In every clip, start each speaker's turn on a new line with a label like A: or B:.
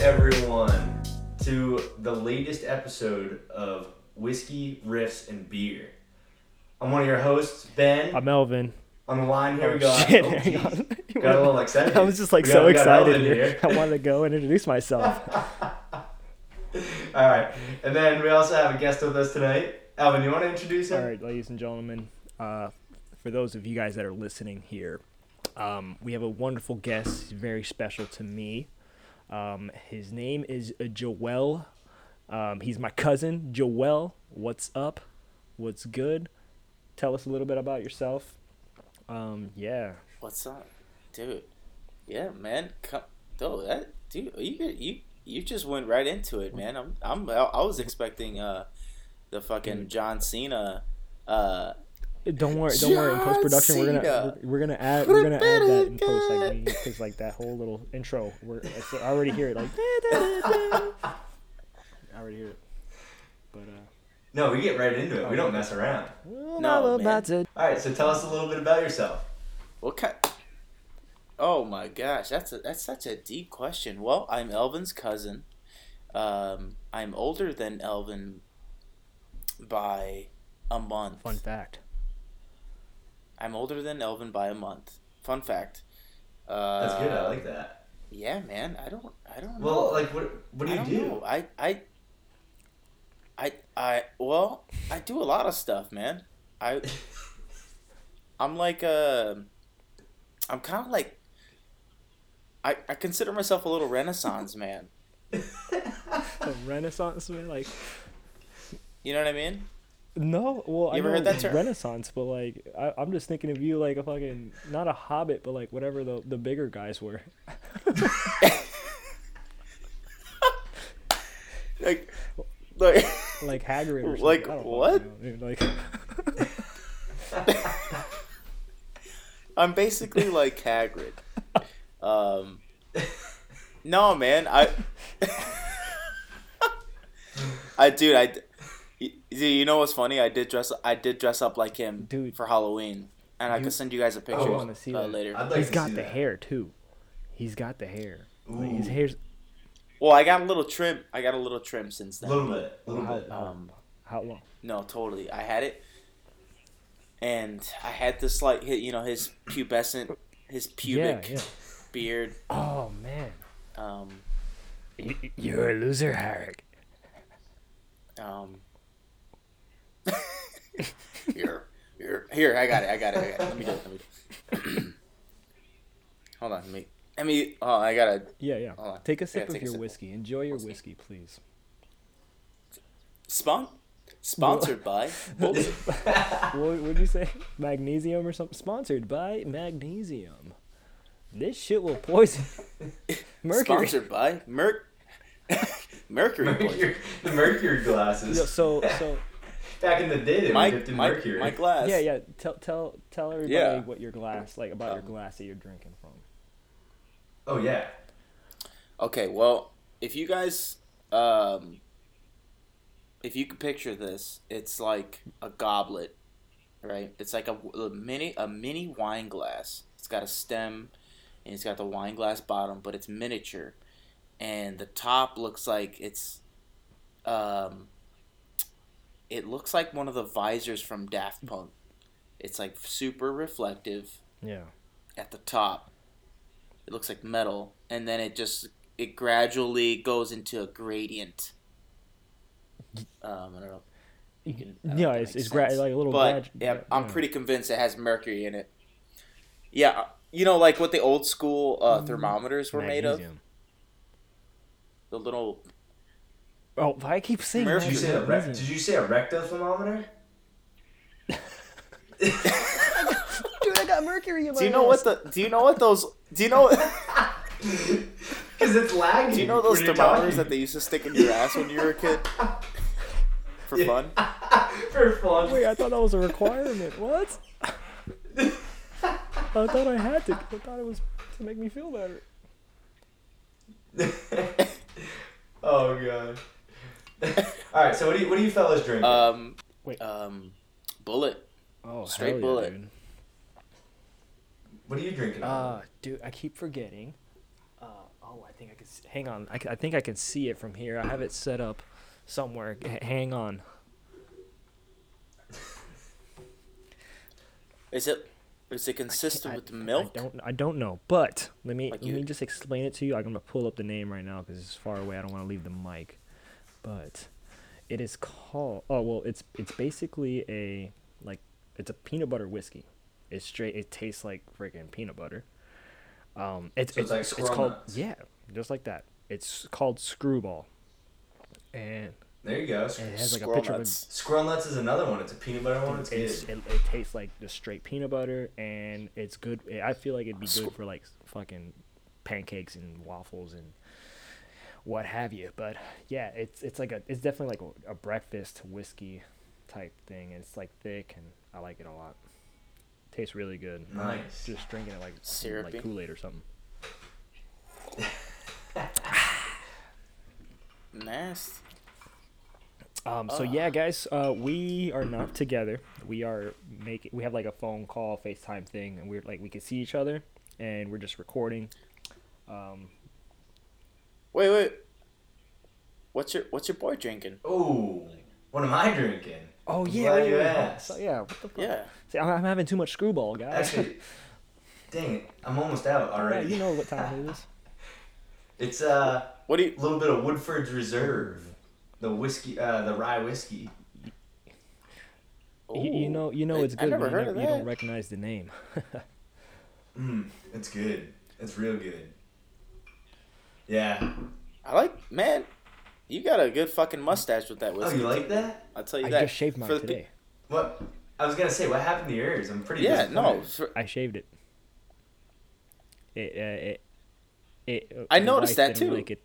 A: everyone, to the latest episode of Whiskey, Riffs, and Beer. I'm one of your hosts, Ben.
B: I'm Elvin.
A: On the line here
B: Oh,
A: we go.
B: shit,
A: oh,
B: hang on.
A: Got a little excited.
B: I was just like
A: We
B: so
A: got-
B: excited. Here.
A: here.
B: I wanted to go and introduce myself.
A: All right, and then we also have a guest with us tonight. Alvin, you want to introduce him?
B: All right, ladies and gentlemen, uh, for those of you guys that are listening here, um, we have a wonderful guest. He's very special to me. Um, his name is Joel. Um, he's my cousin, Joel. What's up? What's good? Tell us a little bit about yourself. Um, yeah.
C: What's up, dude? Yeah, man. Come, dude, that dude, you you you just went right into it, man. I'm I'm I was expecting uh the fucking John Cena uh
B: Don't worry, don't worry. In post production, we're gonna we're, we're gonna add we're gonna add that in post like because like that whole little intro. We're I already hear it like. I already hear it. But uh.
A: No, we get right into it. We don't mess around.
C: No,
B: I'm about to.
A: All right, so tell us a little bit about yourself.
C: what kind? Oh my gosh, that's a, that's such a deep question. Well, I'm Elvin's cousin. Um, I'm older than Elvin by a month.
B: Fun fact.
C: I'm older than Elvin by a month. Fun fact. Uh,
A: That's good. I like that.
C: Yeah, man. I don't. I don't know.
A: Well, like, what what do
C: I
A: you
C: don't
A: do?
C: know. I I I I well, I do a lot of stuff, man. I I'm like uh I'm kind of like I I consider myself a little renaissance man.
B: A Renaissance man, like
C: You know what I mean?
B: No. Well, I
C: You ever heard that term?
B: Renaissance, but like I, I'm just thinking of you like a fucking not a hobbit, but like whatever the the bigger guys were.
C: Like like
B: like Hagrid or.
C: Like
B: I
C: what?
B: know, dude, Like
C: I'm basically like Hagrid. Um, no, man, I, I, dude, I, you, you know what's funny? I did dress, I did dress up like him,
B: Dude.
C: for Halloween, and I
B: You-
C: could send you guys a picture
A: I
B: wanna see
C: uh,
B: that.
C: later.
A: I'd like
B: he's
A: to
B: got
A: see
B: the
A: that.
B: hair too. He's got the hair. Like, his hair's
C: Well, I got a little trim. I got a little trim since then.
A: A
C: then.
A: little bit. A little
B: how,
A: bit.
C: Um,
B: how long?
C: no, totally. I had it, and I had this like, you know, his pubescent, his pubic
B: Yeah, yeah.
C: beard.
B: Oh man,
C: Um,
B: you're a loser, Harrick.
C: Um. here, here, here. I got it. I got it. I got it. Let me do it. Let me do it. Hold on. Let me. Let me. Oh, I gotta.
B: Yeah, yeah.
C: Hold on.
B: Take a sip of your
C: sip.
B: whiskey. Enjoy your
C: Whiskey.
B: whiskey, please.
C: Spon. Sponsored by.
B: What would you say? Magnesium or something? Sponsored by Magnesium. This shit will poison. Mercury.
C: Sponsored by Merc. Mercury.
A: Mercury, the mercury glasses.
B: Yo, so so
A: Back in the day, they were
C: My
A: dipped in
C: my
A: mercury.
C: my glass.
B: yeah yeah. Tell tell tell everybody
C: Yeah.
B: what your glass like about your
C: Um,
B: glass that you're drinking from.
A: Oh yeah.
C: Okay, well, if you guys, um, if you could picture this, it's like a goblet, right? It's like a, a mini a mini wine glass. It's got a stem, and it's got the wine glass bottom, but it's miniature, and the top looks like it's, um, it looks like one of the visors from Daft Punk. It's like super reflective
B: Yeah.
C: at the top. It looks like metal, and then it just it gradually goes into a gradient. Um, I don't know. You can,
B: Yeah,
C: know
B: it's, it's gra- like a little.
C: But
B: grad-
C: yeah, I'm
B: yeah.
C: pretty convinced it has mercury in it. Yeah, you know, like what the old school uh, thermometers were made of. The little.
B: Oh, I keep saying
C: Mercury.
A: Did you say a rec- Did you say a recto thermometer?
B: Dude, I got mercury in my
C: Do you know what the? Do you know what those? Do you know?
A: Because it's lagging.
C: do you know those thermometers that they used to stick in your ass when you were a kid for
A: Yeah.
C: fun?
A: For fun.
B: Wait, I thought that was a requirement. What? I thought I had to. I thought it was to make me feel better.
A: oh god. All right, so what do you what do you fellas drink?
C: Um,
B: Wait.
C: um, bullet.
B: Oh,
C: Straight
B: hell yeah,
C: bullet.
B: dude.
A: what are you drinking?
B: Uh, dude, I keep forgetting. Uh, oh I think I can. Hang on. I, I think I can see it from here. I have it set up somewhere. H- hang on.
C: Is it is it consistent
B: I-
C: with the milk?
B: I
C: milk?
B: don't. I don't know. But let me
C: Like
B: let
C: you-
B: me just explain it to you. I'm gonna pull up the name right now because it's far away. I don't want to leave the mic. But it is called. Oh well, it's it's basically a like it's a peanut butter whiskey. It's straight. It tastes like freaking peanut butter. Um, it's
A: So it's
B: it's,
A: like
B: it's, called
A: nuts.
B: yeah, just like that. It's called Screwball, and
A: There you go.
B: it has like a
C: Squirrel
B: picture of a
C: nuts.
A: Squirrel nuts is another one. It's a peanut butter one. It's,
B: it's,
A: good.
B: it, it tastes like the straight peanut butter and it's good i feel like it'd be good for like fucking pancakes and waffles and what have you but yeah it's it's like a it's definitely like a, a breakfast whiskey type thing it's like thick and i like it a lot tastes really good I like
A: Nice.
B: just drinking it like
C: Syrupy?
B: like kool-aid or something
C: Nasty.
B: Um, so yeah, guys, uh, we are not together. We are making. We have like a phone call, FaceTime thing, and we're like we can see each other, and we're just recording. Um,
C: Wait, wait. What's your what's your boy drinking?
A: Oh, what am I drinking?
B: oh
A: I'm
B: yeah,
A: glad
B: wait,
A: you
B: wait, hold-
A: asked.
B: so, yeah. What the fuck?
C: Yeah.
B: See, I'm, I'm having too much screwball, guys.
A: Actually, dang it, I'm almost out
B: yeah,
A: already.
B: you know what time it is.
A: It's uh,
C: What do you
A: a little bit of Woodford's Reserve, the whiskey, uh, the rye whiskey.
B: You, you know, you know
C: I-
B: it's
C: I
B: good
C: never
B: when you,
C: heard
B: never-
C: of
B: you don't recognize the name.
A: Mm, it's good. It's real good. Yeah.
C: I like man. You got a good fucking mustache with that
A: Oh,
C: whiskey.
A: you like that?
C: I'll tell you
B: I
C: that.
B: I just shaved mine
C: For the pe-
B: today.
A: What? I was gonna say, what happened to yours? I'm pretty.
C: Yeah, no. for-
B: I shaved it. It, uh, it, it. uh,
C: I noticed that too.
B: Like it.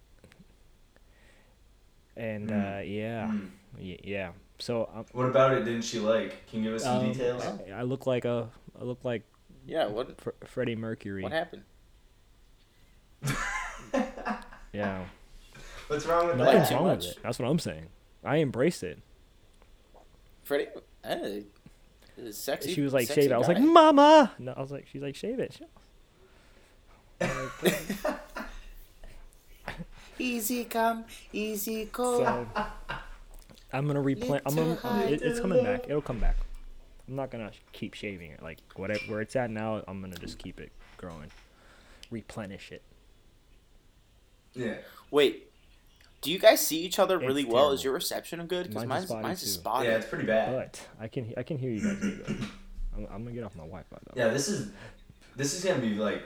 B: And
A: Mm.
B: uh, yeah,
A: Mm.
B: y- yeah. So um,
A: What about it? Didn't she like? Can you give us some
B: um,
A: details?
B: I, I look like a, I look like
C: yeah. What
B: Fr- Freddie Mercury.
C: what happened?
B: Yeah,
A: What's wrong with
C: Like
B: nothing's
C: too
A: that?
B: wrong with
C: much?
B: it. That's what I'm saying. I embraced it.
C: Freddie. Hey, sexy.
B: she was like,
C: sexy
B: "Shave it." I was like, "Mama!" No, I was like, "She's like, shave it."
C: easy come, easy go.
B: So I'm gonna replant. I'm gonna.
C: Little
B: It, it's coming back. It'll come back. I'm not gonna keep shaving it. Like whatever where it's at now, I'm gonna just keep it growing, replenish it.
A: Yeah.
C: Wait, do you guys see each other really
B: It's
C: well?
B: terrible.
C: Is your reception good? Because
B: Mine's
C: mine's
B: spotty,
C: mine's
B: too.
C: spotty.
A: Yeah, it's pretty bad.
B: But I can I can hear you guys. really good. I'm, I'm gonna get off my Wi-Fi though.
A: Yeah, this is this is gonna be like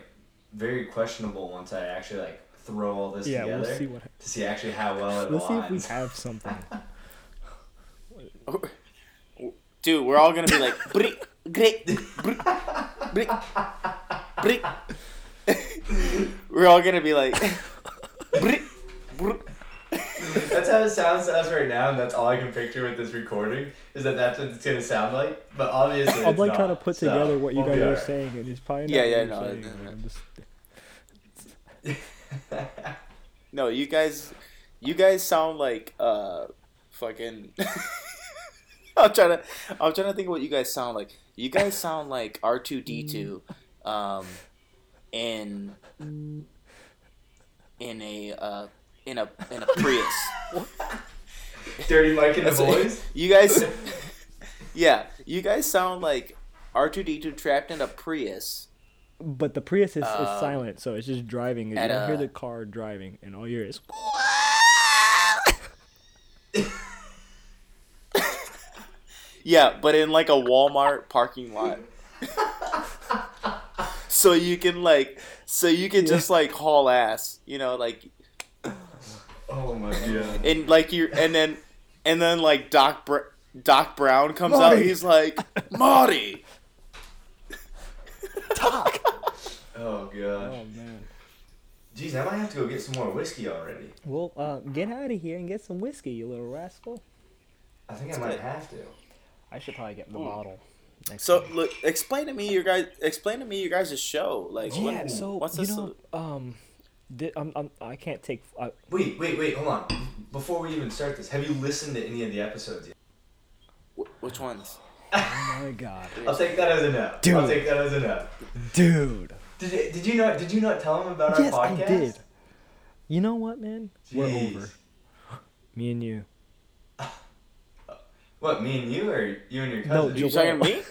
A: very questionable once I actually like throw all this
B: Yeah,
A: together
B: we'll see what.
A: to see actually how well it
B: Let's see if we
A: aligns.
B: have something.
C: Dude, we're all gonna be like, brick, great, brick, brick, brick. we're all gonna be like, brick, brick.
A: that's how it sounds to us right now, and that's all I can picture with this recording is that that's what it's gonna sound like. But obviously,
B: I'm
A: it's
B: like
A: not,
B: trying to put
A: so
B: together what you
A: we'll
B: guys are
A: alright.
B: saying, and it's probably not
C: Yeah, yeah,
B: you're
C: no,
B: saying,
C: no, no.
B: Just-
C: No, you guys, you guys sound like uh, fucking. I'm trying to, I'm trying to think of what you guys sound like. You guys sound like R two D two, um, in in a uh, in a in a Prius.
A: Dirty Mike and the
C: That's-
A: boys.
C: You guys, yeah, you guys sound like R two D two trapped in a Prius.
B: But the Prius is, is
C: Um,
B: silent, so it's just driving. and You don't hear the car driving, and all you hear is.
C: Yeah, but in like a Walmart parking lot. so you can like, so you can just like haul ass, you know, like,
A: Oh my god.
C: and like you, and then, and then like Doc Br- Doc Brown comes out. He's like, Marty.
A: Doc.
B: Oh
A: god.
B: Oh man.
A: Jeez, I might have to go get some more whiskey already.
B: Well, uh, get out of here and get some whiskey, you little rascal.
A: I think
C: That's
A: I might
C: good.
A: have to.
B: I should probably get the
C: Ooh.
B: bottle.
C: So
B: time.
C: look, explain to me your guys. Explain to me your guys' show. Like,
B: yeah,
C: what,
B: so
C: what's
B: you
C: this?
B: know, um, thi- I'm, I'm, I can't take. Uh,
A: Wait, wait, wait. Hold on. Before we even start this, have you listened to any of the episodes yet?
C: wh- which ones?
B: oh my god,
A: I'll take that as a no. I'll take that as a no.
B: dude.
A: Did you, did you not did you not tell him about
B: Yes,
A: our
B: I
A: podcast?
B: did. You know what, man? We're over. Me and you.
A: What, me and you, or you and your cousin?
B: No,
A: cousin?
C: You
B: Joel.
C: talking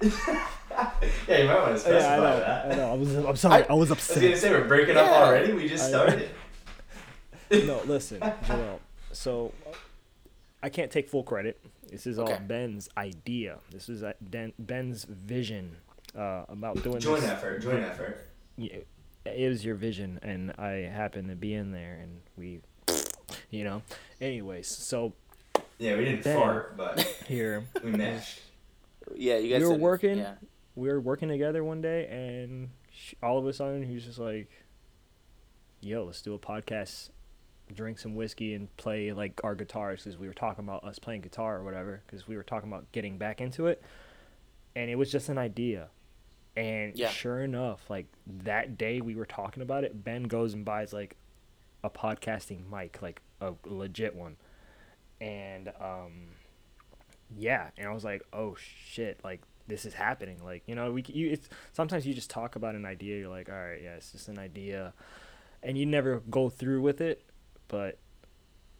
C: to me?
A: yeah, you might want to specify
B: Yeah, I know.
A: that.
B: I know. I was. I'm sorry. I, was upset.
A: I was gonna say we're breaking up already. We just started.
B: no, listen, Joel. So, I can't take full credit. This is all Ben's idea. This is uh, Dan- Ben's vision uh, about doing
A: Joint
B: this.
A: effort. Joint effort.
B: Yeah, it was your vision, and I happened to be in there, and we, you know. Anyways, so
A: Yeah, we didn't
B: Ben.
A: fart, but
B: here
A: we meshed.
C: Yeah, you guys.
B: We were
C: didn't-
B: working.
C: Yeah.
B: We were working together one day, and sh- all of a sudden he was just like, "Yo, let's do a podcast, drink some whiskey, and play like our guitars." Because we were talking about us playing guitar or whatever. Because we were talking about getting back into it, and it was just an idea. And
C: Yeah.
B: sure enough, like that day we were talking about it, Ben goes and buys like a podcasting mic, like a legit one, and um, yeah, and I was like, oh shit, like this is happening. Like you know, we you it's sometimes you just talk about an idea, you're like, all right, yeah, it's just an idea, and you never go through with it, but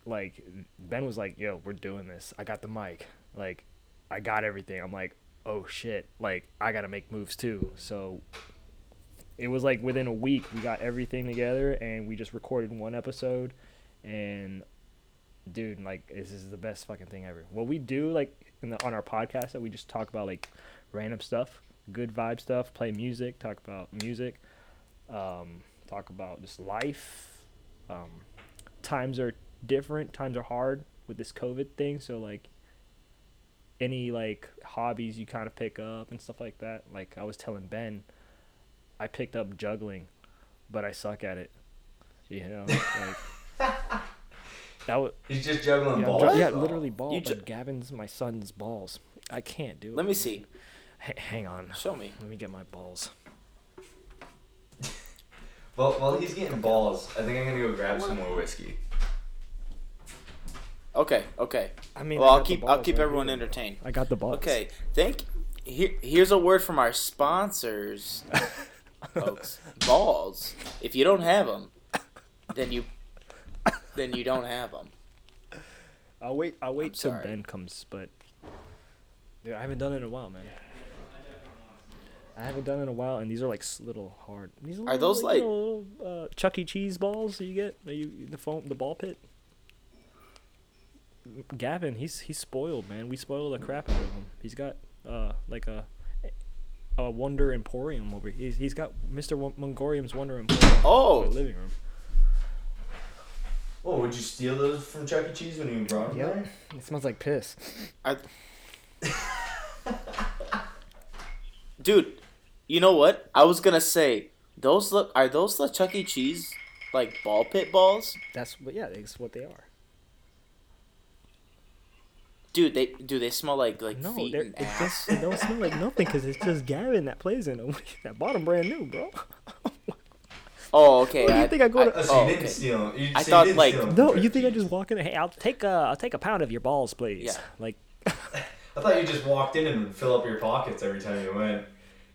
B: like Ben was like, yo, we're doing this. I got the mic, like I got everything. I'm like, oh shit, like I gotta make moves too. So it was like within a week we got everything together and we just recorded one episode and dude like this is the best fucking thing ever what we do like the, on our podcast that we just talk about like random stuff good vibe stuff play music talk about music um, talk about just life. Um, times are different times are hard with this covid thing so like any like hobbies you kind of pick up and stuff like that like i was telling ben i picked up juggling but i suck at it. You know like that was
A: He's just juggling
B: yeah,
A: balls.
B: ju- yeah, literally balls.
C: Ju-
B: like Gavin's my son's balls. I can't do it.
C: Let me see.
B: H- hang on.
C: Show me.
B: Let me get my balls.
A: Well, while he's getting balls, I think I'm gonna go grab some more whiskey.
C: Okay. Okay.
B: I mean,
C: Well,
B: I
C: I'll
B: got the
C: keep I'll keep
B: right
C: everyone
B: here.
C: entertained.
B: I got the balls.
C: Okay. Thank. Here, here's a word from our sponsors, folks. Balls. If you don't have them, then you, then you don't have them.
B: I'll wait. I'll wait
C: I'm
B: till
C: sorry.
B: Ben comes, but dude, I haven't done it in a while, man. I haven't done it in a while, and these are like little hard. These
C: Are those,
B: you
C: like-
B: little, uh, Chuck E. Cheese balls that you get? That you the foam, the ball pit. Gavin, he's he's spoiled, man. We spoil the crap out of him. He's got uh like a a Wonder Emporium over. here. He's he's got Mr. Magorium's Wonder Emporium.
C: Oh.
B: in the living room.
A: Oh, would you steal those from Chuck E. Cheese when you brought them
B: Yep.
A: there?
B: It smells like piss.
C: I, dude, you know what? I was gonna say those look are those the Chuck E. Cheese like ball pit balls?
B: That's what. Yeah, that's what they are.
C: Dude, they do they smell like like
B: No,
C: feet and
B: it
C: ass?
B: just it don't smell like nothing because it's just Gavin that plays in them. that bottom brand new, bro.
C: Oh, okay.
B: What do you think I go to-
A: Oh, so
C: oh,
A: didn't
C: okay.
A: steal. You,
C: I
A: so you
C: thought,
A: didn't
C: like-
A: steal 'em from
B: No, you think I just walk in? And hey, I'll take a I'll take a pound of your balls, please.
C: Yeah.
B: Like
A: I thought you just walked in and fill up your pockets every time you went.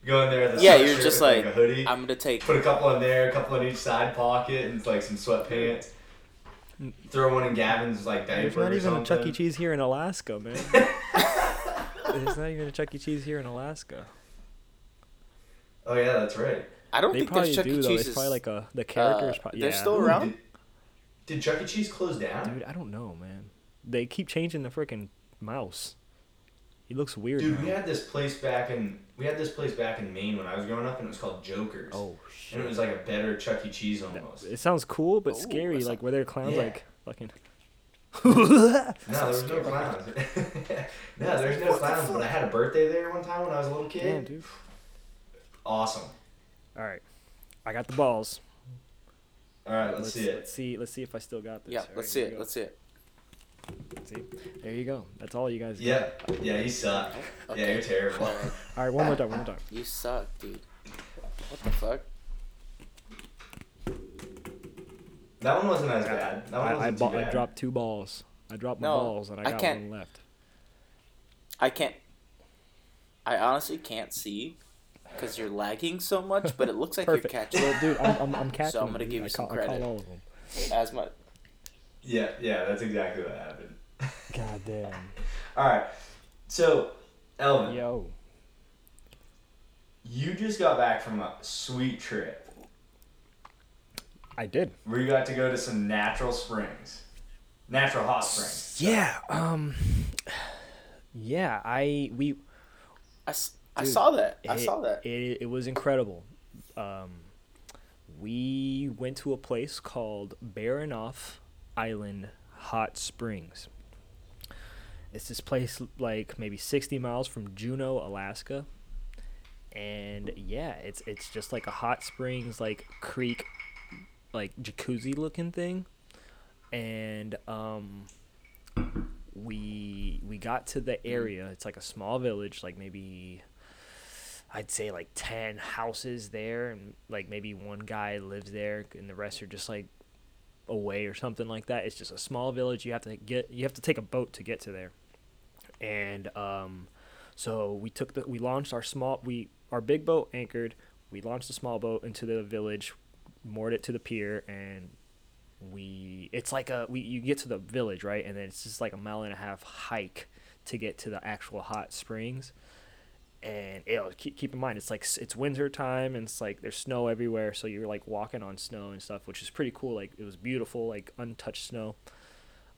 A: You go in there with
C: Yeah, you're just
A: with,
C: like,
A: a hoodie.
C: I'm gonna take.
A: Put a couple in there, a couple in each side pocket, and like some sweatpants. Throw one in Gavin's like diaper
B: there's not
A: or
B: even a Chuck E. Cheese here in Alaska, man. there's not even a Chuck E. Cheese here in Alaska.
A: Oh yeah, that's right.
C: I don't
B: They
C: think
B: probably
C: Chuck
B: do
C: E.
B: though.
C: Cheese.
B: It's probably like a the characters.
C: uh,
B: probably,
C: they're still around?
A: Did, did Chuck E. Cheese close down?
B: Dude, I don't know, man. They keep changing the freaking mouse. He looks weird.
A: Dude,
B: now.
A: we had this place back in we had this place back in Maine when I was growing up, and it was called Joker's.
B: Oh shit!
A: And it was like a better Chuck E. Cheese
B: That-
A: almost.
B: It sounds cool but
C: Ooh,
B: scary. Like
C: not-
B: where there are clowns
A: Yeah.
B: like fucking.
A: No, there was no clowns. no, there's no clowns. But I had a birthday there one time when I was a little kid.
B: Damn, dude.
A: Awesome.
B: All right, I got the balls.
A: All right, let's, see it.
B: Let's see. Let's see if I still got this.
C: Yeah,
B: All
C: let's see it.
B: go.
C: Let's see it.
B: See. There you go. That's all you guys.
A: Yeah, yeah, you suck. Yeah, you're terrible.
B: All right, one more time. One more time.
C: you suck, dude. What the fuck?
A: That one wasn't as bad. That one
B: I, I,
A: wasn't
B: bought,
A: too
B: I dropped two balls. I dropped my
C: No,
B: balls and I
C: I
B: got
C: can't-
B: one left.
C: I can't. I honestly can't see because you're lagging so much, but it looks like you're catching
B: Well, dude, I'm, I'm, I'm catching.
C: So I'm gonna
B: them.
C: give
B: I
C: you some
B: caught- I caught
C: credit.
B: all of them.
C: as much.
A: Yeah, yeah, that's exactly what happened.
B: God damn.
A: All right, so Elvin,
B: Yo.
A: you just got back from a sweet trip
B: I did.
A: where you got to go to some natural springs, natural hot springs.
B: Yeah. Um. Yeah. I we
C: I, s- I
B: Dude,
C: saw that. I
B: it,
C: saw that.
B: It, it was incredible. Um, we went to a place called Baranof Island Hot Springs. It's this place like maybe 60 miles from Juneau, Alaska. And yeah, it's it's just like a hot springs like creek like jacuzzi looking thing. And um we we got to the area. It's like a small village, like maybe I'd say like 10 houses there and like maybe one guy lives there and the rest are just like away or something like that. It's just a small village. You have to get you have to take a boat to get to there. And um so we took the we launched our small we our big boat anchored. We launched the small boat into the village, moored it to the pier and we it's like a we you get to the village, right? And then it's just like a mile and a half hike to get to the actual hot springs and you know, keep, keep in mind it's like it's winter time and it's like there's snow everywhere so you're like walking on snow and stuff which is pretty cool like it was beautiful like untouched snow.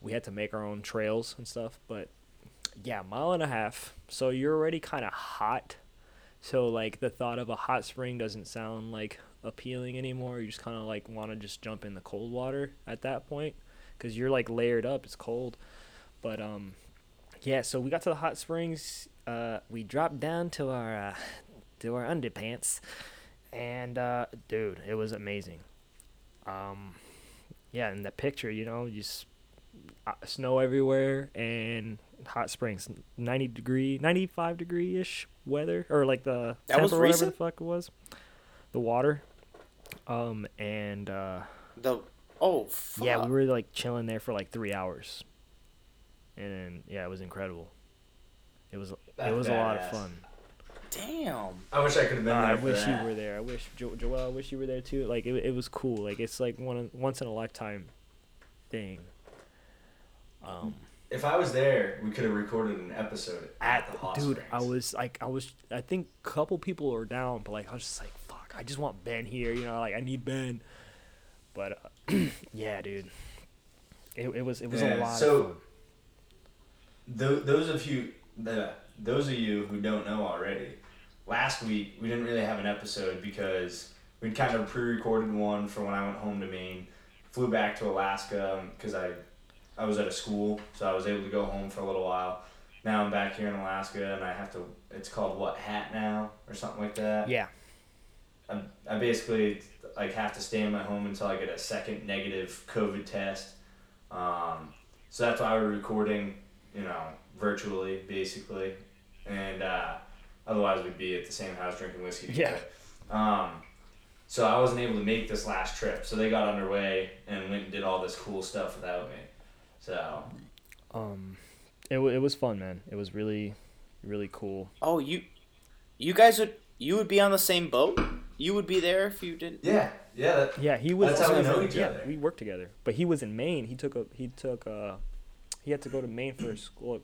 B: We had to make our own trails and stuff but yeah mile and a half. So you're already kind of hot. So like the thought of a hot spring doesn't sound like appealing anymore. You just kind of like want to just jump in the cold water at that point because you're like layered up it's cold. But um yeah, so we got to the hot springs. Uh, we dropped down to our uh, to our underpants, and uh, dude, it was amazing. Um, yeah, in the picture, you know, just uh, snow everywhere and hot springs, ninety degree, ninety five degree ish weather, or like the
C: That was
B: whatever the fuck it was, the water. Um, and uh,
C: The oh fuck.
B: yeah, we were like chilling there for like three hours, and yeah, it was incredible. It was it
A: That's
B: was a lot of fun.
C: Damn.
A: I wish I could have been
B: Uh,
A: there.
B: I
A: for
B: wish
A: that.
B: you were there. I wish jo- Joel. I wish you were there too. Like it, it was cool. Like it's like one once in a lifetime thing. Um,
A: If I was there, we could have recorded an episode at,
B: at
A: the hot
B: dude,
A: springs.
B: I was like, I was. I think a couple people were down, but like I was just like, fuck. I just want Ben here. You know, like I need Ben. But uh, yeah, dude. It, it was it was
A: Yeah,
B: a lot
A: so-
B: of fun.
A: Tho- those of you, the, those of you who don't know already, last week we didn't really have an episode because we'd kind of pre-recorded one for when I went home to Maine, flew back to Alaska because I, I was at a school, so I was able to go home for a little while. Now I'm back here in Alaska and I have to. It's called what hat now or something like that.
B: Yeah.
A: I, I basically like have to stay in my home until I get a second negative COVID test. Um, so that's why we're recording, you know, virtually basically, and uh, otherwise we'd be at the same house drinking whiskey.
B: Yeah.
A: together. Um, so I wasn't able to make this last trip, so they got underway and went and did all this cool stuff without me. So
B: Um, it wa- it was fun, man. It was really, really cool.
C: Oh, you, you guys would you would be on the same boat? You would be there if you didn't.
A: yeah, yeah. That,
B: Yeah, he was.
A: That's how we know each
B: yeah,
A: other.
B: we worked together. But he was in Maine. He took a he took uh he had to go to Maine for his school.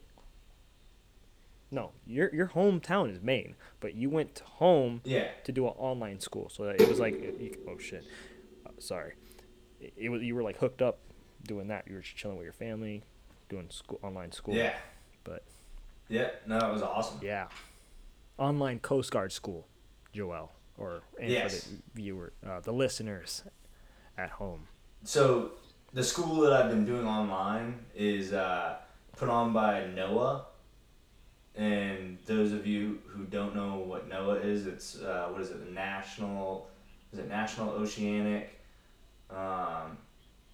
B: No, your your hometown is Maine, but you went home
A: yeah.
B: to do an online school. So it was like oh shit, uh, sorry, it, it was you were like hooked up doing that. You were just chilling with your family, doing school online school.
A: Yeah.
B: But
A: Yeah. No, it was awesome.
B: yeah, online Coast Guard school, Joel, or and
A: Yes.
B: for the viewer, uh, the listeners at home.
A: So the school that I've been doing online is uh, put on by NOAA. And those of you who don't know what NOAA is, it's uh, what is it? The National, is it National Oceanic, um,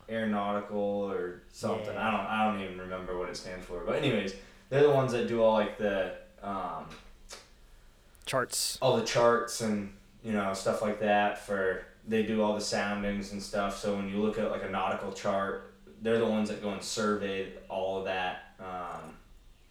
A: Aeronautical or something?
B: Yeah.
A: I don't I don't even remember what it stands for. But anyways, they're the ones that do all like the um,
B: Charts.
A: all the charts and you know stuff like that for they do all the soundings and stuff so when you look at like a nautical chart they're the ones that go and survey all of that um,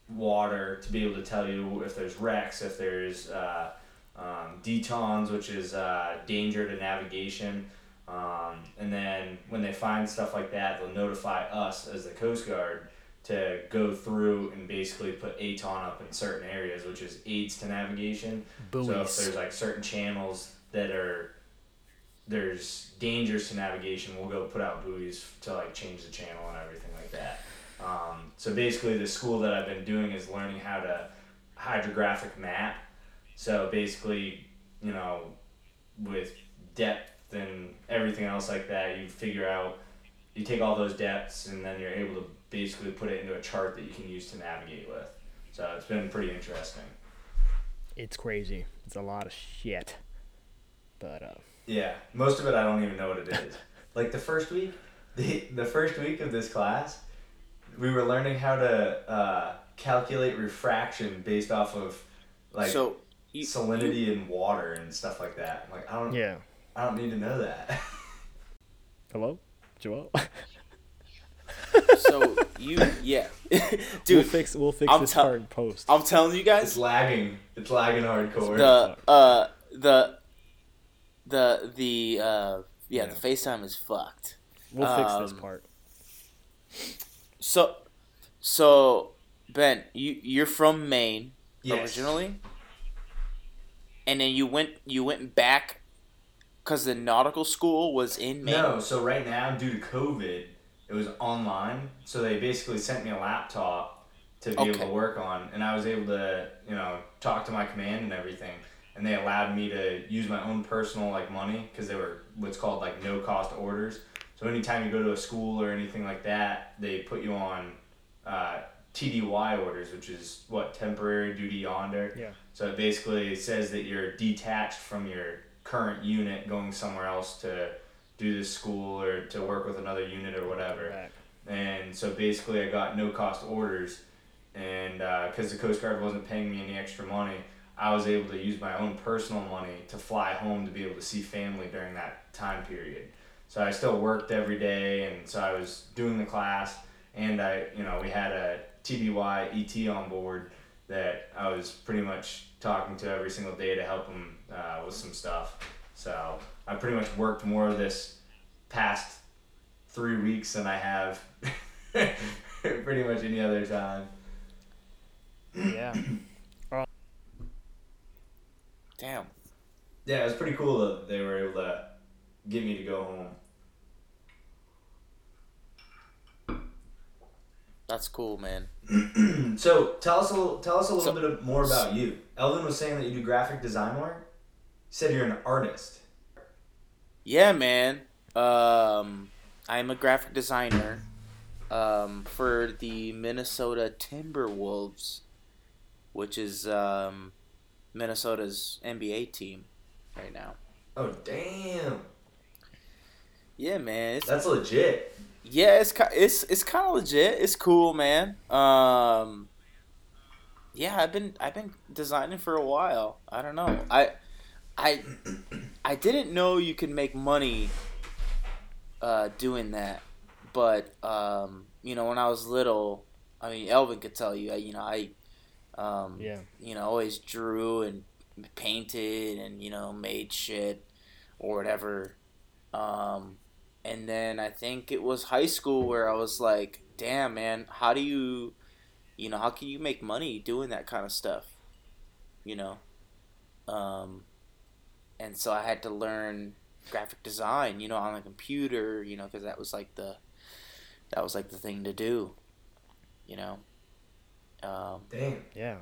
A: water to be able to tell you if there's wrecks if there's uh, um, DTONs, which is uh, danger to navigation. Um, and then when they find stuff like that, they'll notify us as the Coast Guard to go through and basically put ATON up in certain areas, which is aids to navigation. So if there's like certain channels that are there's dangers to navigation, we'll go put out buoys to like change the channel and everything like that. Um, so basically, the school that I've been doing is learning how to hydrographic map. So basically, you know, with depth and everything else like that, you figure out, you take all those depths and then you're able to basically put it into a chart that you can use to navigate with. So it's been pretty interesting.
B: It's crazy. It's a lot of shit. But uh,
A: Yeah, most of it I don't even know what it is. like the first week, the the first week of this class, we were learning how to uh, calculate refraction based off of like
C: so you,
A: salinity and water and stuff like that. I'm like I don't
B: yeah.
A: I don't need to know that.
B: Hello, Joel.
C: so you yeah, dude.
B: we'll fix we'll fix
C: I'm
B: this
C: tell-
B: part in post.
C: I'm telling you guys, it's
A: lagging. It's lagging hardcore.
C: the uh the the the uh yeah,
A: Yeah.
C: the FaceTime is fucked.
B: We'll fix this
C: um,
B: part.
C: So so Ben, you you're from Maine
A: Yes.
C: originally, and then you went you went back because the nautical school was in Maine.
A: No, so right now, due to COVID, it was online. So they basically sent me a laptop to be able to work on, and I was able to, you know, talk to my command and everything. And they allowed me to use my own personal like money because they were what's called like no cost orders. So anytime you go to a school or anything like that, they put you on uh, TDY orders, which is what temporary duty yonder.
B: Yeah.
A: So it basically says that you're detached from your current unit, going somewhere else to do this school or to work with another unit or whatever.
B: Back.
A: And so basically, I got no cost orders, and because the Coast Guard wasn't paying me any extra money, I was able to use my own personal money to fly home to be able to see family during that time period. So I still worked every day, and so I was doing the class, and I, you know, we had a TDY ET on board that I was pretty much talking to every single day to help him uh, with some stuff. So I pretty much worked more of this past three weeks than I have pretty much any other time.
B: Yeah.
C: Damn.
A: Yeah, it was pretty cool that they were able to get me to go home.
C: That's cool, man.
A: So tell us a little, tell us a little
C: So-
A: bit more about you. Elvin was saying that you do graphic design work. He said you're an artist.
C: Yeah, man. Um, I'm a graphic designer um, for the Minnesota Timberwolves, which is um, Minnesota's NBA team right now.
A: Oh damn,
C: Yeah, man. It's,
A: that's legit.
C: yeah, it's it's it's kind of legit. It's cool, man. Um, yeah, I've been I've been designing for a while. I don't know. I I I didn't know you could make money uh, doing that, but um, you know, when I was little, I mean, Elvin could tell you. You know, I um,
B: Yeah.
C: you know, always drew and painted and, you know, made shit or whatever. Um, and then I think it was high school where I was like, damn, man, how do you, you know, how can you make money doing that kind of stuff? You know? Um, and so I had to learn graphic design, you know, on the computer, you know, because that was like the, that was like the thing to do, you know? Um,
A: Damn.
B: Yeah.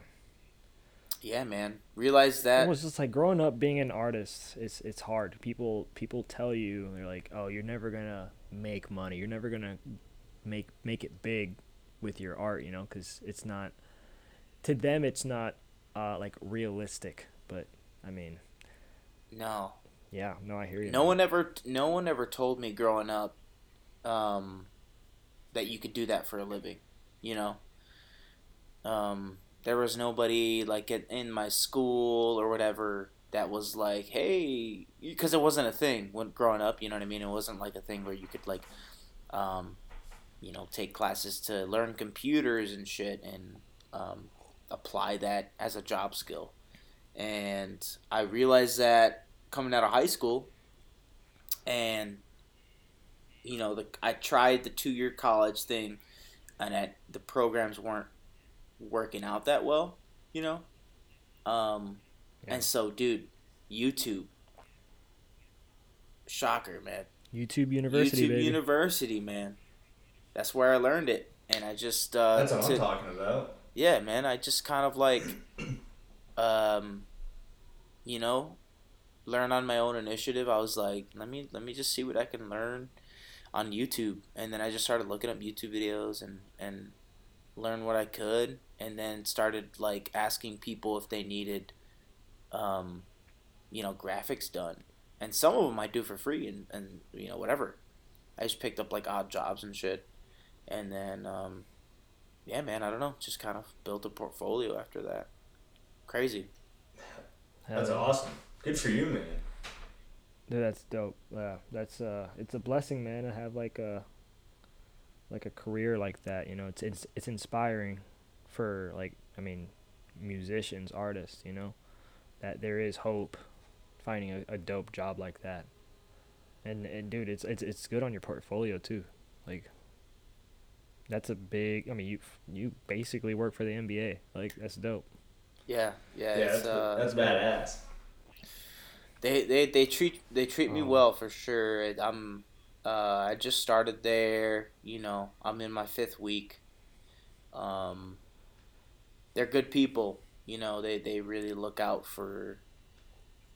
C: yeah, man. Realize that.
B: It was just like growing up being an artist. It's it's hard. People people tell you they're like, oh, you're never gonna make money. You're never gonna make make it big with your art. You know, because it's not to them. It's not uh, like realistic. But I mean,
C: No,
B: yeah. No, I hear you.
C: no
B: man.
C: one ever, no one ever told me growing up, um, that you could do that for a living. You know, um, there was nobody like in, my school or whatever that was like, hey, because it wasn't a thing when growing up. You know what I mean? It wasn't like a thing where you could like, um, you know, take classes to learn computers and shit and um, apply that as a job skill. and I realized that coming out of high school, and you know, the I tried the two year college thing, and that the programs weren't working out that well, you know. Um,
B: Yeah.
C: and so, dude, YouTube, shocker, man.
B: YouTube University,
C: YouTube
B: baby.
C: University, man. That's where I learned it, and I just uh,
A: That's what
C: to-
A: I'm talking about.
C: yeah, man. I just kind of like, um, you know, learn on my own initiative. I was like, let me let me just see what I can learn on YouTube, and then I just started looking up YouTube videos and and learn what I could, and then started like asking people if they needed, um, you know, graphics done, and some of them I do for free, and and you know whatever. I just picked up like odd jobs and shit, and then um, yeah, man, I don't know. Just kind of built a portfolio after that. Crazy.
A: That's awesome. Good for you, man.
B: Dude, that's dope. Yeah, that's uh, it's a blessing, man, to have like a, like a career like that. You know, it's it's it's inspiring, for like I mean, musicians, artists. You know, that there is hope, finding a, a dope job like that. And and dude, it's it's it's good on your portfolio too. Like. That's a big. I mean, you you basically work for the NBA. Like that's dope.
C: Yeah, yeah.
A: Yeah,
C: it's,
A: that's,
C: uh,
A: that's badass.
C: They, they they treat they treat me
B: Oh.
C: well for sure. I'm uh, I just started there. You know, I'm in my fifth week. Um, they're good people. You know, they they really look out for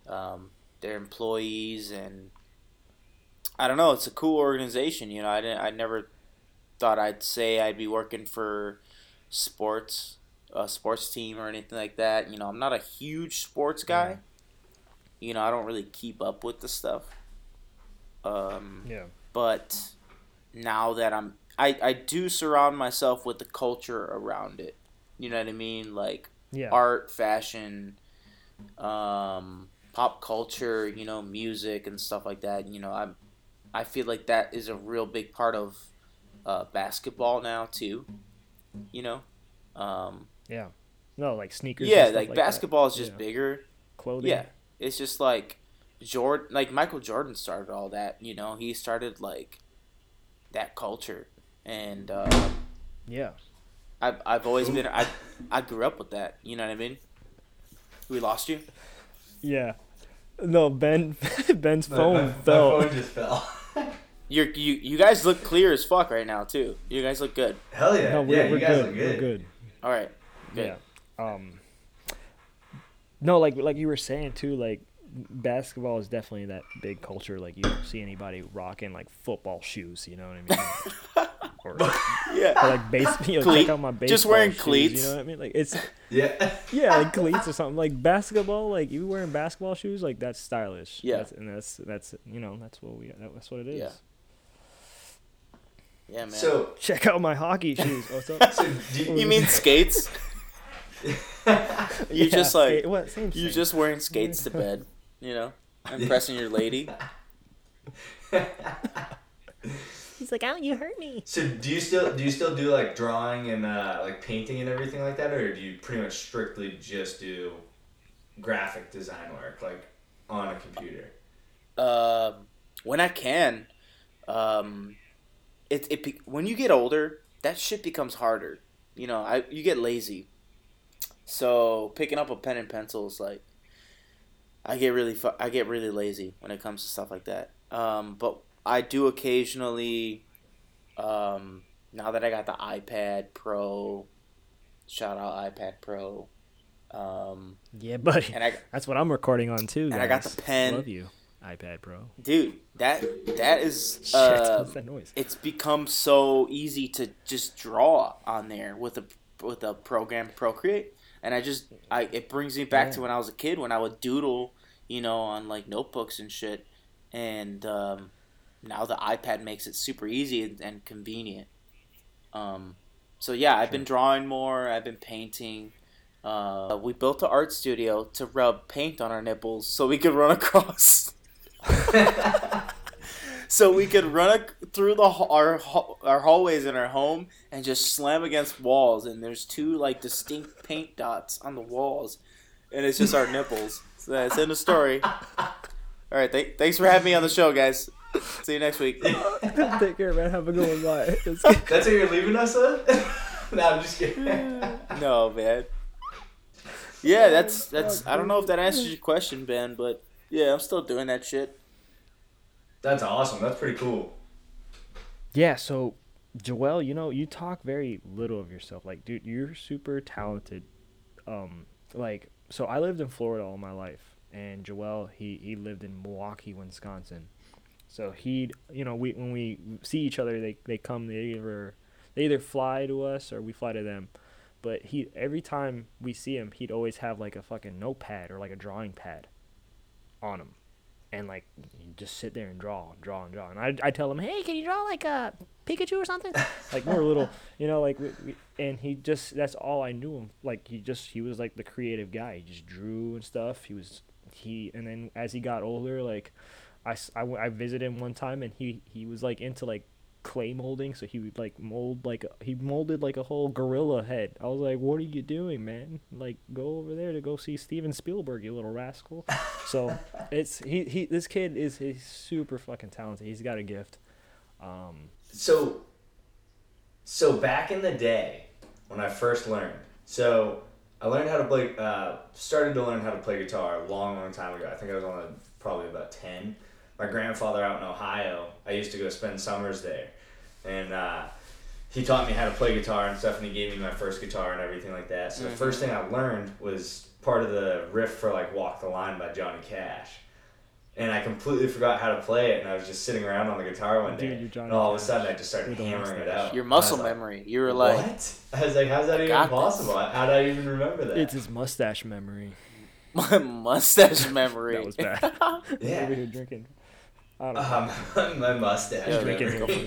C: um, their employees, and I don't know. It's a cool organization. You know, I didn't I never thought I'd say I'd be working for sports a sports team or anything like that. You know, I'm not a huge sports guy you know, I don't really keep up with the stuff. Um,
B: Yeah.
C: but now that I'm, I, I do surround myself with the culture around it. You know what I mean? Like
B: Yeah.
C: art, fashion, um, pop culture, you know, music and stuff like that. You know, I'm, I feel like that is a real big part of uh, basketball now too. You know, um,
B: Yeah. No, like sneakers.
C: yeah, like,
B: that.
C: basketball is just
B: Yeah.
C: bigger.
B: Clothing.
C: Yeah, it's just like Jordan, like Michael Jordan started all that. You know, he started like that culture, and uh,
B: Yeah.
C: I've I've always been I I grew up with that. You know what I mean? We lost you.
B: Yeah. No, Ben. Ben's
A: My-
B: phone
A: my,
B: fell.
A: My phone just fell.
C: You're you you guys look clear as fuck right now too. You guys look good.
A: Hell yeah.
B: no, we're,
A: yeah,
B: we're
A: you guys
B: good.
A: look
B: We're
A: good.
B: good.
C: All right. Good.
B: Yeah. Um. No, like like you were saying too, like basketball is definitely that big culture. Like you don't see anybody rocking like football shoes. You know what I mean? or, or
C: Yeah.
B: like base. You know, check out my baseball
C: just wearing
B: shoes,
C: cleats.
B: You know what I mean? Like it's
A: Yeah.
B: yeah, like cleats or something. Like basketball, like you wearing basketball shoes, like that's stylish.
C: Yeah.
B: That's, and that's that's you know that's what we that's what it is.
C: Yeah. Yeah, man.
A: So,
B: Check out my hockey shoes. What's up?
A: so do
C: you mean skates? You just like
B: skate- what? Same
C: you
B: thing.
C: just wearing skates to bed. You know, impressing your lady.
B: He's like, "Ow, you hurt me."
A: So do you still do you still do like drawing and uh, like painting and everything like that, or do you pretty much strictly just do graphic design work like on a computer?
C: Um, when I can, um, it it when you get older, that shit becomes harder. You know, I you get lazy. So picking up a pen and pencil is like, I get really fu- I get really lazy when it comes to stuff like that. Um, but I do occasionally. Um, now that I got the iPad Pro, shout out iPad Pro. Um,
B: Yeah, buddy.
C: and I
B: That's what I'm recording on too.
C: And I got the pen.
B: Love you, iPad Pro.
C: dude, that that is
B: Shit,
C: uh,
B: what's that noise?
C: it's become so easy to just draw on there with a with a program Procreate, and I just I it brings me back to when I was a kid when I would doodle, you know, on like notebooks and shit, and um, now the iPad makes it super easy and, and convenient. Um, so yeah, I've been drawing more. I've been painting. Uh, we built an art studio to rub paint on our nipples so we could run across so we could run a, through the our our hallways in our home and just slam against walls and there's two like distinct paint dots on the walls and it's just our nipples. So that's in the story. All right, th- thanks for having me on the show, guys. See you next week.
B: Take care, man. Have a good one. Bye.
A: That's what you're leaving us with? no, I'm just kidding.
C: No, man. Yeah, that's that's. I don't know if that answers your question, Ben, but yeah, I'm still doing that shit.
A: That's awesome. That's pretty cool.
B: Yeah, so Joel, you know, you talk very little of yourself. Like, dude, you're super talented. Um, like, so I lived in Florida all my life, and Joel, he he lived in Milwaukee, Wisconsin. So he, you know, we when we see each other, they they come, they either they either fly to us or we fly to them. But he every time we see him, he'd always have like a fucking notepad or like a drawing pad on him and like just sit there and draw and draw and draw. And I I tell him, hey, can you draw like a Pikachu or something? like more little, you know, like we, we, and he just that's all I knew him. Like he just he was like the creative guy. He just drew and stuff. He was he and then as he got older, like I, I, I visited him one time and he he was like into like clay molding so he would like mold like a, he molded like a whole gorilla head. I was like what are you doing man? Like go over there to go see steven spielberg you little rascal. So it's he, he this kid is he's super fucking talented. He's got a gift. Um
A: So, so back in the day when I first learned, so I learned how to play, uh, started to learn how to play guitar a long, long time ago. I think I was only probably about 10. My grandfather out in Ohio, I used to go spend summers there. And uh, he taught me how to play guitar and stuff, and he gave me my first guitar and everything like that. So the first thing I learned was part of the riff for like Walk the Line by Johnny Cash. And I completely forgot how to play it, and I was just sitting around on the guitar one day.
B: Dude, you're Johnny
A: and all of a sudden, I just started
B: with a
A: hammering it out.
C: Your
A: And I was
C: muscle
A: like,
C: memory. You were like,
A: what? I was like, how's that even
C: got this.
A: possible? How did I even remember that?
B: it's his mustache memory
C: my mustache memory.
B: that was bad
A: yeah.
B: over here drinking i don't know
A: Um, my mustache.
C: Yeah,
B: drinking
C: go for it,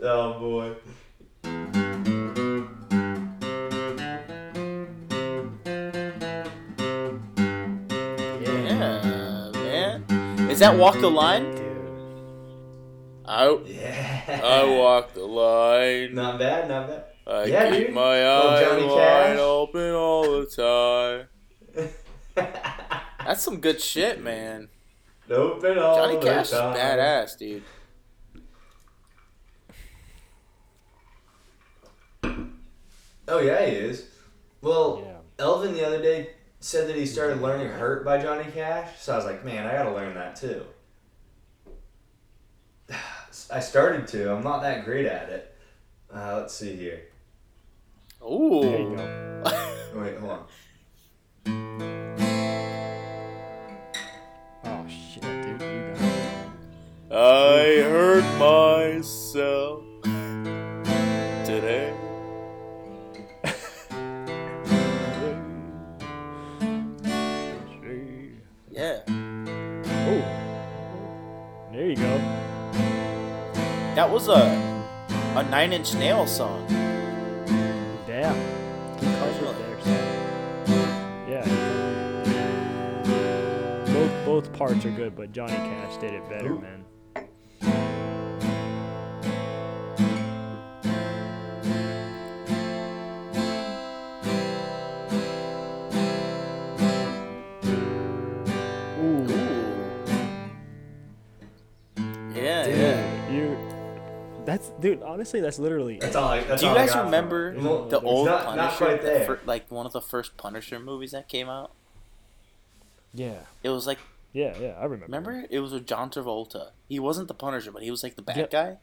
C: go
A: oh boy.
C: Yeah, man. Is that walk the line?
B: dude
C: I
A: Yeah.
C: I walk the line.
A: Not bad, not bad.
C: I
A: Yeah,
C: keep
A: dude.
C: my
A: Little
C: eyes
A: Johnny
C: wide
A: Cash.
C: open all the time. That's some good shit, man.
A: Open all
C: Johnny Cash is
A: time.
C: badass, dude.
A: Oh yeah, he is. Well,
B: Yeah.
A: Elvin the other day said that he started learning "Hurt" by Johnny Cash, so I was like, man, I gotta learn that too. I started to. I'm not that great at it. Uh, let's see here.
B: there you
C: Ooh.
B: go
A: Wait, hold on.
C: Myself today. Yeah.
B: Oh, there you go.
C: That was a a Nine Inch Nail song.
B: Damn. He covered
C: Really?
B: there. So. Yeah. Both both parts are good, but Johnny Cash did it better,
A: Ooh.
B: man. Dude. Honestly, that's literally.
A: That's all. I, that's
C: Do you
A: all I
C: guys
A: got
C: remember
A: from
C: the
B: Well,
C: old
A: not- not
C: Punisher?
A: quite
C: the fir- like one of the first Punisher movies that came out.
B: Yeah.
C: It was like
B: Yeah, yeah. I remember.
C: remember it was with John Travolta. He wasn't the Punisher, but he was like the bad
B: Yep.
C: guy.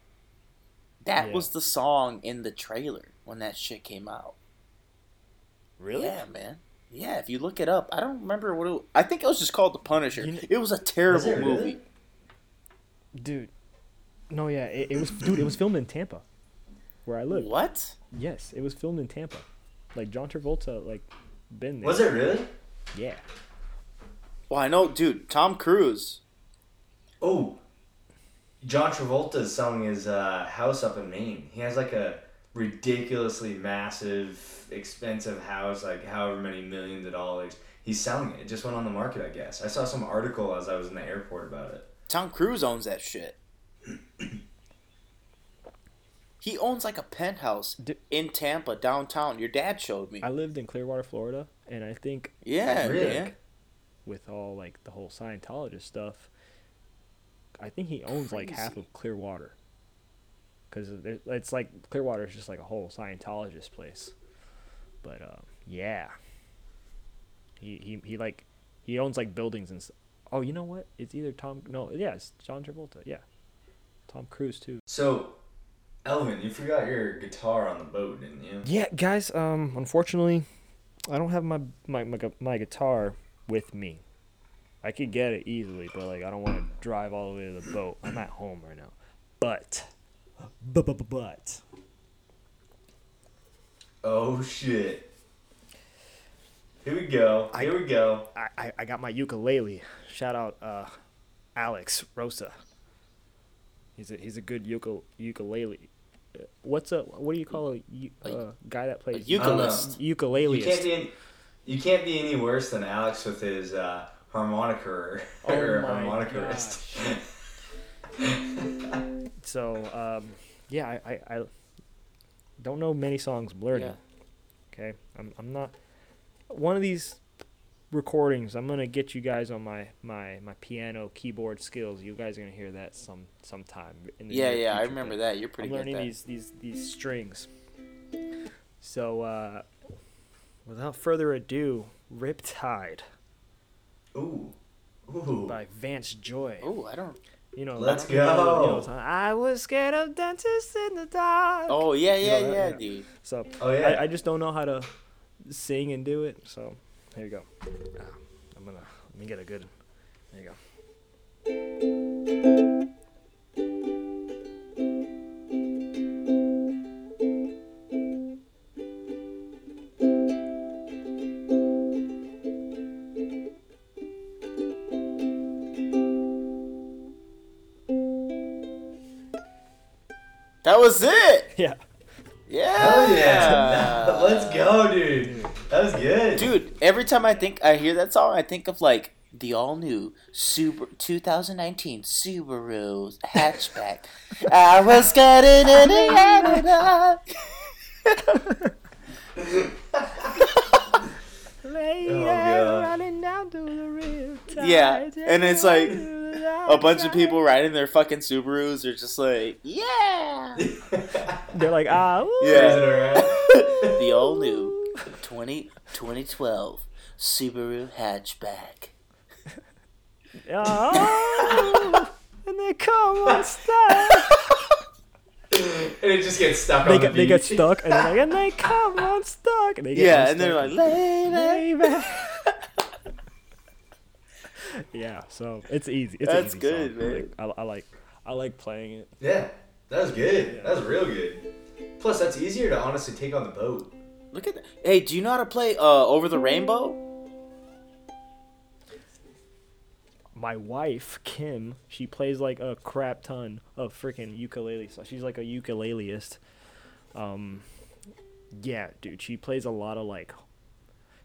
C: That
B: Yeah.
C: was the song in the trailer when that shit came out.
B: Really?
C: Yeah, man. Yeah, if you look it up, I don't remember what it. I think it was just called The Punisher.
B: You kn-
C: it was a terrible
A: Was it really?
C: movie.
B: Dude. No, yeah. It, it was, dude. It was filmed in Tampa, where I live.
C: What?
B: Yes, it was filmed in Tampa. Like John Travolta, like been there.
A: Was it really?
B: Yeah.
C: Well, I know, dude. Tom Cruise.
A: Oh, John Travolta is selling his uh, house up in Maine. He has like a ridiculously massive, expensive house, like however many millions of dollars. He's selling it. It just went on the market, I guess. I saw some article as I was in the airport about it.
C: Tom Cruise owns that shit. he owns like a penthouse in Tampa downtown. Your dad showed me.
B: I lived in Clearwater, Florida, and I think
C: Yeah,
A: Really?
C: yeah.
B: with all like the whole Scientologist stuff, I think he owns like half of Clearwater. Because it's like Clearwater is just like a whole Scientologist place. But uh, yeah, he, he he like he owns like buildings and. s Oh, you know what? It's either Tom. No, yeah, it's John Travolta. Yeah, Tom Cruise too.
A: So, Elvin, you forgot your guitar on the boat, didn't you?
B: Yeah, guys. Um, unfortunately, I don't have my my my, my guitar with me. I could get it easily, but like I don't want to drive all the way to the boat. I'm at home right now. But, but but but
A: Oh shit. Here we go.
B: I-
A: Here we go.
B: I, I I got my ukulele. Shout out uh, Alex Rosa. He's a he's a good ukulele. ukulele. Uh, What's a what do you call a, uh, guy that plays
C: a ukulist.
A: You
B: ukulele?
A: can't be any, you can't be any worse than Alex with his uh, harmonica or,
B: Oh
A: or
B: my
A: harmonicist.
B: So um, yeah, I, I, I don't know many songs blurred.
C: Yeah.
B: Okay, I'm I'm not one of these recordings. I'm gonna get you guys on my my my piano keyboard skills. You guys are gonna hear that some sometime in the
C: Yeah,
B: near
C: yeah, I remember that. You're pretty
B: I'm
C: good at
B: learning
C: that.
B: these these these strings. So uh, without further ado, Riptide
A: Ooh. Ooh.
B: by Vance Joy.
C: Oh, I don't.
B: You know,
A: Let's
B: you know,
A: go.
B: you know, I was scared of dentists in the dark.
C: Oh yeah, yeah,
B: know
C: yeah,
B: yeah.
C: dude.
B: So
A: Oh yeah.
B: I, I just don't know how to sing and do it. So here you go. Ah, I'm gonna let me get a good. There you go.
C: That was it.
B: Yeah.
C: Yeah.
A: Hell yeah. Let's go, dude. That was good.
C: Dude, every time I think I hear that song, I think of like the all new Super 2019 Subaru hatchback. I was getting in the
B: Lady
A: God.
B: running down to the riptide.
C: Yeah, and it's like A bunch of people riding their fucking Subarus are just like, yeah.
B: They're like, ah, ooh.
A: Cruising
C: Yeah.
A: around.
C: the all new 20, 2012 Subaru hatchback.
B: Oh, and they come on unstuck.
A: and it just gets stuck
B: They
A: on
B: get,
A: the
B: they get stuck, and, they're like, and they come unstuck. And they get
C: Yeah, and they're
B: unstuck.
C: like, lady.
B: Baby. yeah, so it's easy. It's
C: That's
B: easy
C: good,
B: song.
C: man.
B: Like, I, I like, I like playing it.
A: Yeah, that was good. That was real good. Plus, that's easier to honestly take on the boat.
C: Look at that. Hey, do you know how to play uh, Over the Rainbow?
B: My wife Kim, she plays like a crap ton of freaking ukulele. So she's like a ukuleleist. Um, yeah, dude, she plays a lot of like.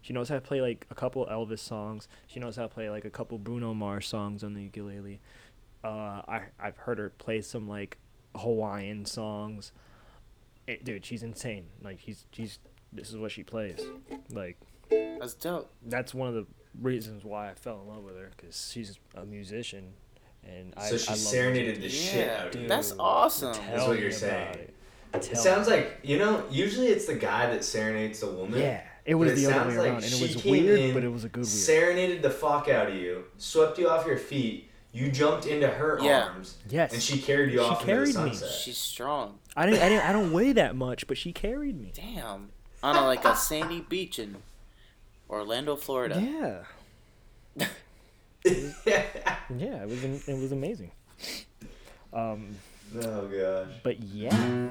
B: She knows how to play like a couple Elvis songs. She knows how to play like a couple Bruno Mars songs on the ukulele. Uh, I I've heard her play some like Hawaiian songs. It, dude, she's insane. Like she's she's this is what she plays. Like
C: That's dope.
B: that's one of the reasons why I fell in love with her because she's a musician, and I
A: So she
B: love
A: serenaded
B: music.
A: the shit
C: Yeah,
A: out of you.
C: That's awesome.
B: tell
A: That's what you're saying.
B: It,
A: It sounds
B: me.
A: like you know. Usually, it's the guy that serenades the woman.
B: yeah, it
A: But
B: was
A: it
B: the other
A: sounds
B: way
A: like
B: around, and it was weird,
A: in,
B: but it was a good weird.
A: Serenaded the fuck out of you, swept you off your feet. You jumped into her
C: Yeah.
A: arms,
B: yes,
A: and she carried you
B: She
A: off
B: carried
A: into the
B: me.
A: sunset.
C: She's strong.
B: I didn't, I didn't, I don't weigh that much, but she carried me.
C: Damn. On a, like a sandy beach in Orlando, Florida.
B: Yeah, yeah, it was, it was amazing. Um,
A: oh gosh.
B: but yeah,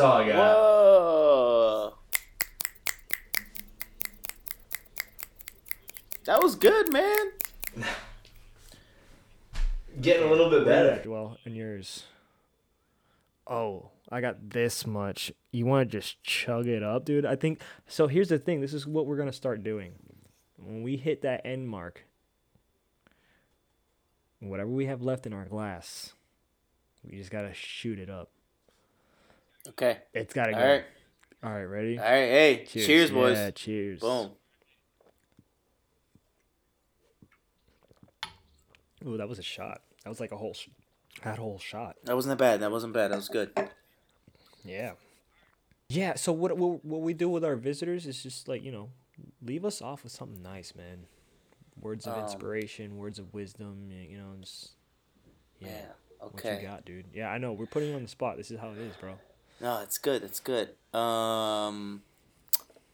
A: That's all I got.
C: Whoa. That was good, man.
A: Getting a little bit better.
B: Well, and yours. Oh, I got this much. You want to just chug it up, dude? I think so. Here's the thing this is what we're going to start doing. When we hit that end mark, whatever we have left in our glass, we just got to shoot it up.
C: Okay.
B: It's gotta
C: All
B: go.
C: right.
B: All right, ready?
C: All right. Hey, cheers, boys.
B: Yeah, cheers.
C: Boom.
B: Ooh, that was a shot. That was like a whole, sh- that whole shot.
C: That wasn't bad. That wasn't bad. That was good.
B: Yeah. Yeah. So what what what we do with our visitors is just like you know, leave us off with something nice, man. Words of
C: Um,
B: inspiration, words of wisdom. You know, just yeah.
C: Yeah.
B: What you got, dude? Yeah, I know. We're putting you on the spot. This is how it is, bro.
C: No, it's good. It's good. Um.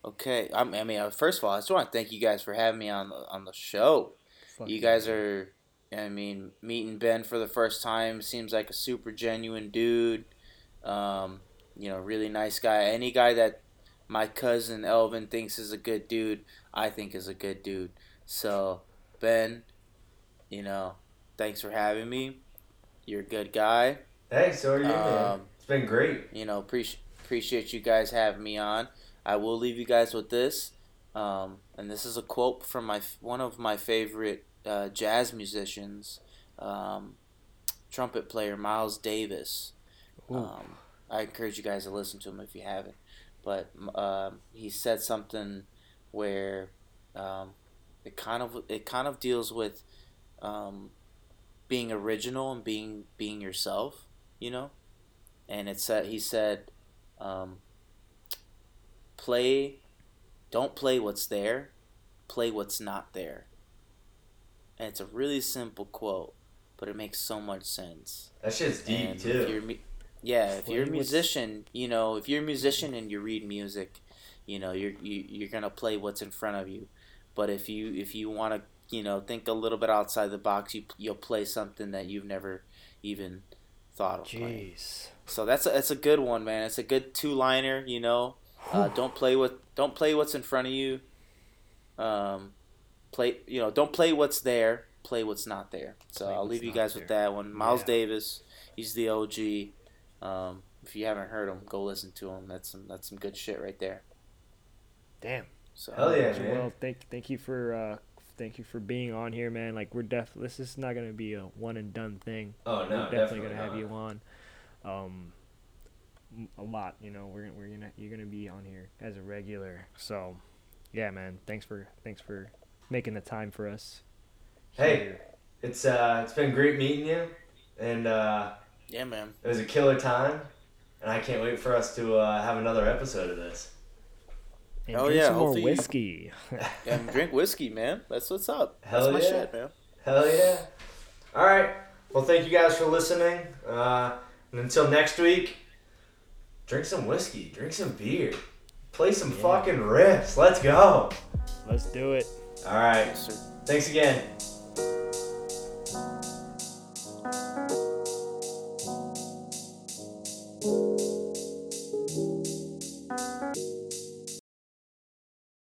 C: Okay. I'm, I mean, uh, first of all, I just want to thank you guys for having me on the on the show.
B: Fuck
C: You guys
B: man.
C: are, I mean, meeting Ben for the first time seems like a super genuine dude. Um, you know, really nice guy. Any guy that my cousin Elvin thinks is a good dude, I think is a good dude. So, Ben, you know, thanks for having me. You're a good guy.
A: Thanks. so are you, man. It's been great.
C: you know, appreciate appreciate you guys having me on. I will leave you guys with this, um, and this is a quote from my one of my favorite uh, jazz musicians, um, trumpet player Miles Davis. Um, I encourage you guys to listen to him if you haven't. But um, he said something where um, it kind of it kind of deals with um, being original and being being yourself, you know. And it said he said, um, "Play, don't play what's there, play what's not there." And it's a really simple quote, but it makes so much sense.
A: That shit's deep
C: And
A: too.
C: If you're, yeah, if you're a
B: Play what's-
C: musician, you know, if you're a musician and you read music, you know, you're you, you're gonna play what's in front of you. But if you if you want to, you know, think a little bit outside the box, you you'll play something that you've never even thought of playing.
B: Jeez.
C: So that's a, that's a good one, man. It's a good two liner. You know, uh, don't play what don't play what's in front of you. Um, play you know don't play what's there. Play what's not there. So
B: Play
C: I'll leave you
B: not
C: guys with that one. Miles
B: Yeah.
C: Davis, he's the OG. Um, if you haven't heard him, go listen to him. That's some that's some good shit right there.
B: Damn.
C: So
A: Hell yeah, man.
B: Well, thank thank you for uh thank you for being on here, man. Like we're def this is not gonna be a one and done thing.
A: oh no,
B: we're definitely,
A: definitely,
B: gonna have you on. Um, m- a lot, you know. We're gonna we're gonna you're gonna be on here as a regular. So, yeah, man. Thanks for thanks for making the time for us.
A: Hey.
B: here.
A: It's uh, it's been great meeting you, and uh,
C: yeah, man.
A: it was a killer time, and I can't wait for us to uh, have another episode of this.
B: And
C: Hell
B: drink
C: yeah,
B: some more whiskey.
C: And drink whiskey, man. That's what's up.
A: Hell
C: that's my
A: yeah.
C: shit, man.
A: Hell yeah! All right. Well, thank you guys for listening, uh, and until next week, drink some whiskey, drink some beer, play some
B: Yeah.
A: fucking riffs. Let's go.
B: Let's do it.
A: All right. Thanks again.